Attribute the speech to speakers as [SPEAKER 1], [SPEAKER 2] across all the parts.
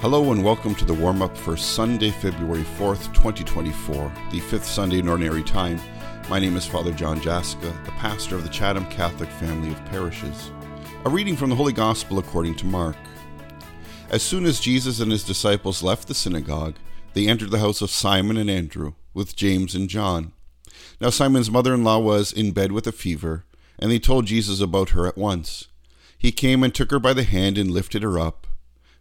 [SPEAKER 1] Hello and welcome to the warm up for Sunday, February 4th, 2024, the fifth Sunday in Ordinary Time. My name is Father John Jaska, the pastor of the Chatham Catholic family of parishes. A reading from the Holy Gospel according to Mark. As soon as Jesus and his disciples left the synagogue, they entered the house of Simon and Andrew with James and John. Now Simon's mother in law was in bed with a fever, and they told Jesus about her at once. He came and took her by the hand and lifted her up.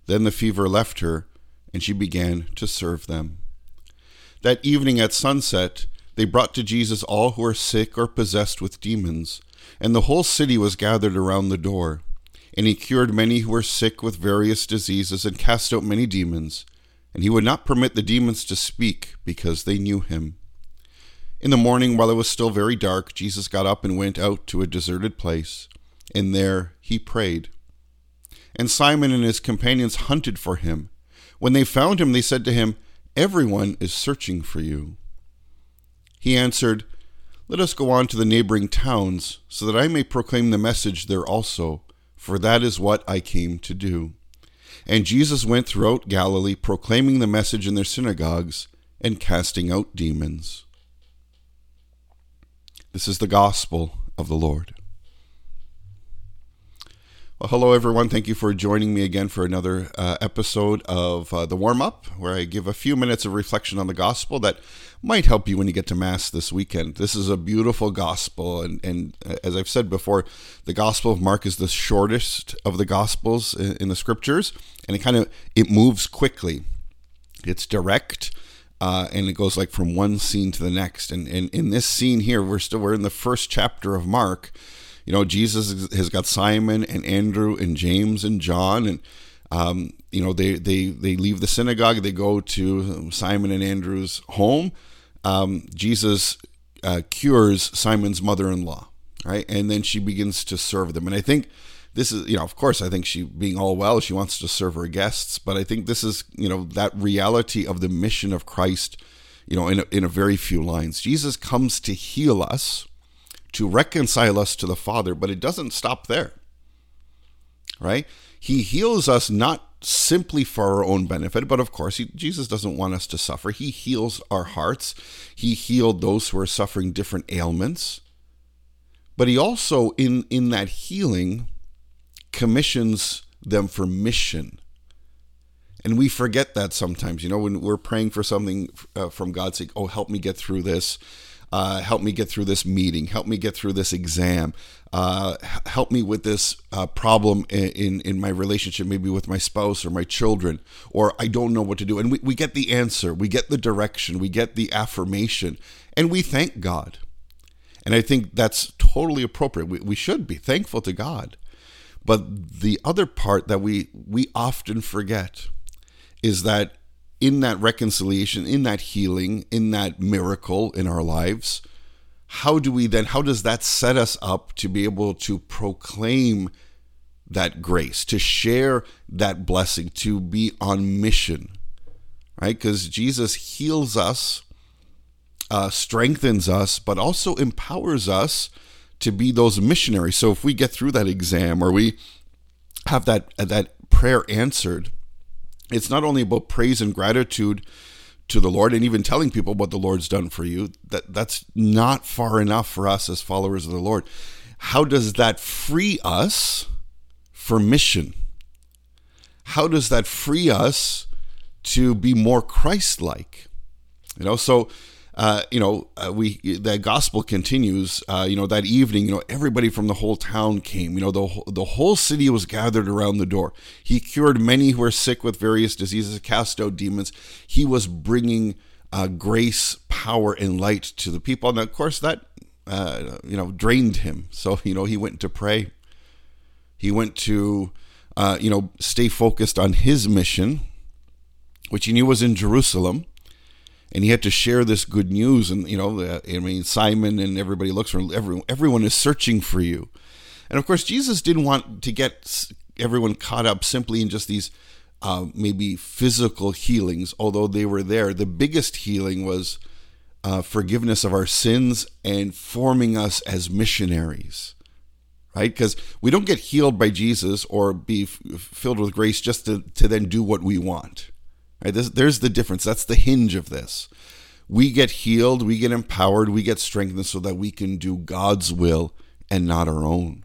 [SPEAKER 1] Then the fever left her, and she began to serve them. That evening at sunset, they brought to Jesus all who were sick or possessed with demons, and the whole city was gathered around the door. And he cured many who were sick with various diseases and cast out many demons. And he would not permit the demons to speak because they knew him. In the morning, while it was still very dark, Jesus got up and went out to a deserted place, and there he prayed and Simon and his companions hunted for him. When they found him, they said to him, Everyone is searching for you. He answered, Let us go on to the neighboring towns, so that I may proclaim the message there also, for that is what I came to do. And Jesus went throughout Galilee, proclaiming the message in their synagogues and casting out demons. This is the gospel of the Lord. Well, hello, everyone. Thank you for joining me again for another uh, episode of uh, The Warm Up, where I give a few minutes of reflection on the gospel that might help you when you get to Mass this weekend. This is a beautiful gospel, and, and uh, as I've said before, the Gospel of Mark is the shortest of the Gospels in, in the Scriptures, and it kind of it moves quickly. It's direct. Uh, and it goes like from one scene to the next. And, and in this scene here, we're still we're in the first chapter of Mark, you know, Jesus has got Simon and Andrew and James and John, and um, you know they they they leave the synagogue, they go to Simon and Andrew's home. Um, Jesus uh, cures Simon's mother-in-law, right, and then she begins to serve them. And I think this is, you know, of course, I think she being all well, she wants to serve her guests, but I think this is, you know, that reality of the mission of Christ, you know, in a, in a very few lines. Jesus comes to heal us to reconcile us to the Father, but it doesn't stop there. Right? He heals us not simply for our own benefit, but of course, he, Jesus doesn't want us to suffer. He heals our hearts. He healed those who are suffering different ailments. But he also, in, in that healing, commissions them for mission. And we forget that sometimes, you know, when we're praying for something uh, from God, say, oh, help me get through this uh, help me get through this meeting, help me get through this exam, uh, help me with this uh, problem in, in, in, my relationship, maybe with my spouse or my children, or I don't know what to do. And we, we get the answer, we get the direction, we get the affirmation, and we thank God. And I think that's totally appropriate. We, we should be thankful to God. But the other part that we, we often forget is that in that reconciliation, in that healing, in that miracle in our lives, how do we then, how does that set us up to be able to proclaim that grace, to share that blessing, to be on mission, right? Because Jesus heals us, uh, strengthens us, but also empowers us to be those missionaries. So if we get through that exam or we have that that prayer answered, it's not only about praise and gratitude to the Lord and even telling people what the Lord's done for you. That that's not far enough for us as followers of the Lord. How does that free us for mission? How does that free us to be more Christ-like? You know, so uh, you know, uh, we the gospel continues. Uh, you know, that evening, you know, everybody from the whole town came. You know, the the whole city was gathered around the door. He cured many who were sick with various diseases, cast out demons. He was bringing uh, grace, power, and light to the people. And of course, that uh, you know drained him. So you know, he went to pray. He went to you know stay focused on his mission, which he knew was in Jerusalem and he had to share this good news. And you know, uh, I mean, Simon and everybody looks for everyone. Everyone is searching for you, and of course, Jesus didn't want to get everyone caught up simply in just these uh, maybe physical healings, although they were there. The biggest healing was uh, forgiveness of our sins and forming us as missionaries. right? Because we don't get healed by Jesus or be f- filled with grace just to, to then do what we want. Right? This, there's the difference. That's the hinge of this. We get healed, we get empowered, we get strengthened so that we can do God's will and not our own.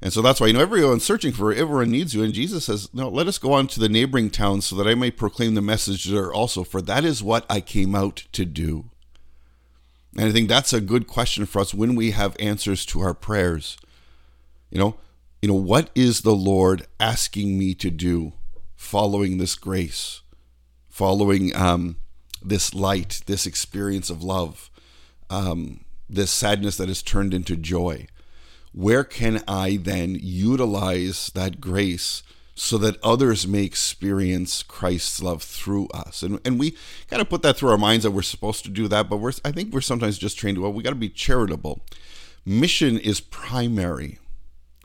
[SPEAKER 1] And so that's why, you know, everyone's searching for everyone needs you. And Jesus says, No, let us go on to the neighboring towns so that I may proclaim the message there also, for that is what I came out to do. And I think that's a good question for us when we have answers to our prayers. You know, you know, what is the Lord asking me to do following this grace, following um, this light, this experience of love, um, this sadness that is turned into joy? Where can I then utilize that grace so that others may experience Christ's love through us. And and we kind of put that through our minds that we're supposed to do that, but we're I think we're sometimes just trained well, we got to be charitable. Mission is primary.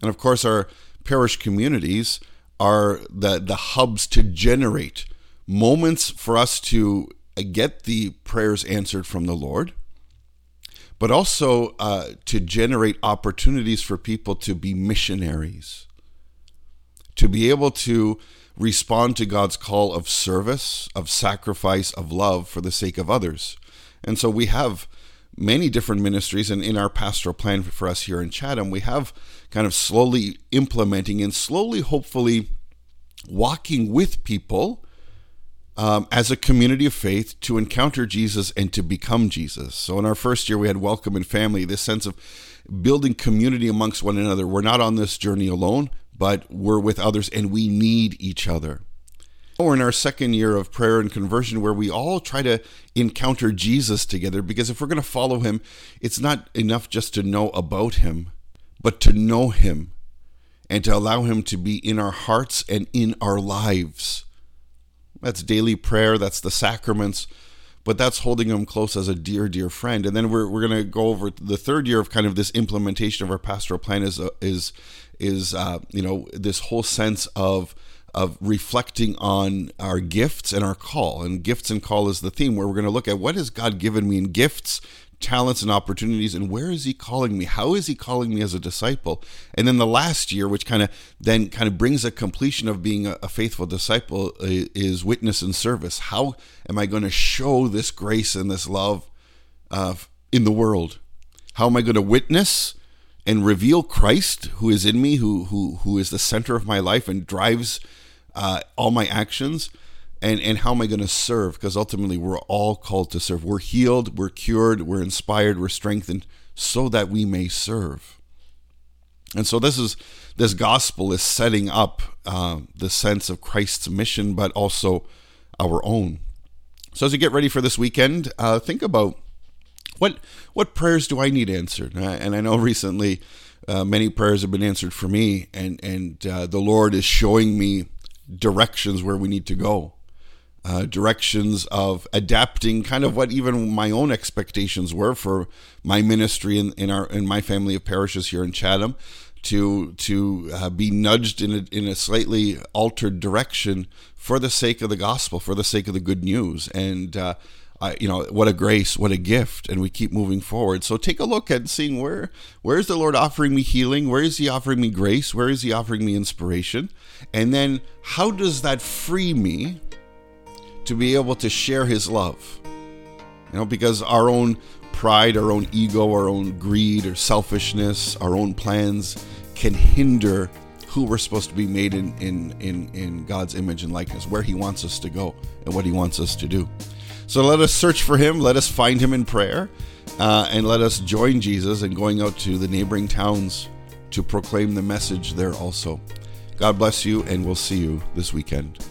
[SPEAKER 1] And of course our parish communities are the the hubs to generate moments for us to get the prayers answered from the Lord, but also uh, to generate opportunities for people to be missionaries to be able to respond to God's call of service, of sacrifice, of love for the sake of others. And so we have many different ministries, and in our pastoral plan for us here in Chatham, we have kind of slowly implementing and slowly, hopefully, walking with people um, as a community of faith to encounter Jesus and to become Jesus. So in our first year, we had welcome and family, this sense of building community amongst one another. We're not on this journey alone but we're with others and we need each other. We're in our second year of prayer and conversion where we all try to encounter Jesus together because if we're going to follow him, it's not enough just to know about him, but to know him and to allow him to be in our hearts and in our lives. That's daily prayer, that's the sacraments, but that's holding him close as a dear, dear friend. And then we're, we're going to go over the third year of kind of this implementation of our pastoral plan is, uh, is is uh, you know this whole sense of of reflecting on our gifts and our call. And gifts and call is the theme where we're going to look at what has God given me in gifts, talents, and opportunities, and where is He calling me? How is He calling me as a disciple? And then the last year, which kind of then kind of brings a completion of being a, a faithful disciple, is witness and service. How am I going to show this grace and this love uh, in the world? How am I going to witness? and reveal Christ who is in me, who who who is the center of my life and drives uh, all my actions, and and how am I going to serve? Because ultimately, we're all called to serve. We're healed, we're cured, we're inspired, we're strengthened, so that we may serve. And so this is this gospel is setting up uh, the sense of Christ's mission, but also our own. So as you get ready for this weekend, uh, think about what what prayers do I need answered? And I know recently uh, many prayers have been answered for me, and and uh, the Lord is showing me directions where we need to go, uh, directions of adapting, kind of what even my own expectations were for my ministry in, in our in my family of parishes here in Chatham, to to uh, be nudged in a, in a slightly altered direction for the sake of the gospel, for the sake of the good news, and uh, You know, what a grace, what a gift, and we keep moving forward. So take a look at seeing where where is the Lord offering me healing, where is He offering me grace, where is He offering me inspiration, and then how does that free me to be able to share His love? You know, because our own pride, our own ego, our own greed or selfishness, our own plans can hinder who we're supposed to be made in in in, in God's image and likeness, where He wants us to go, and what He wants us to do. So let us search for him, let us find him in prayer, uh, and let us join Jesus in going out to the neighboring towns to proclaim the message there also. God bless you, and we'll see you this weekend.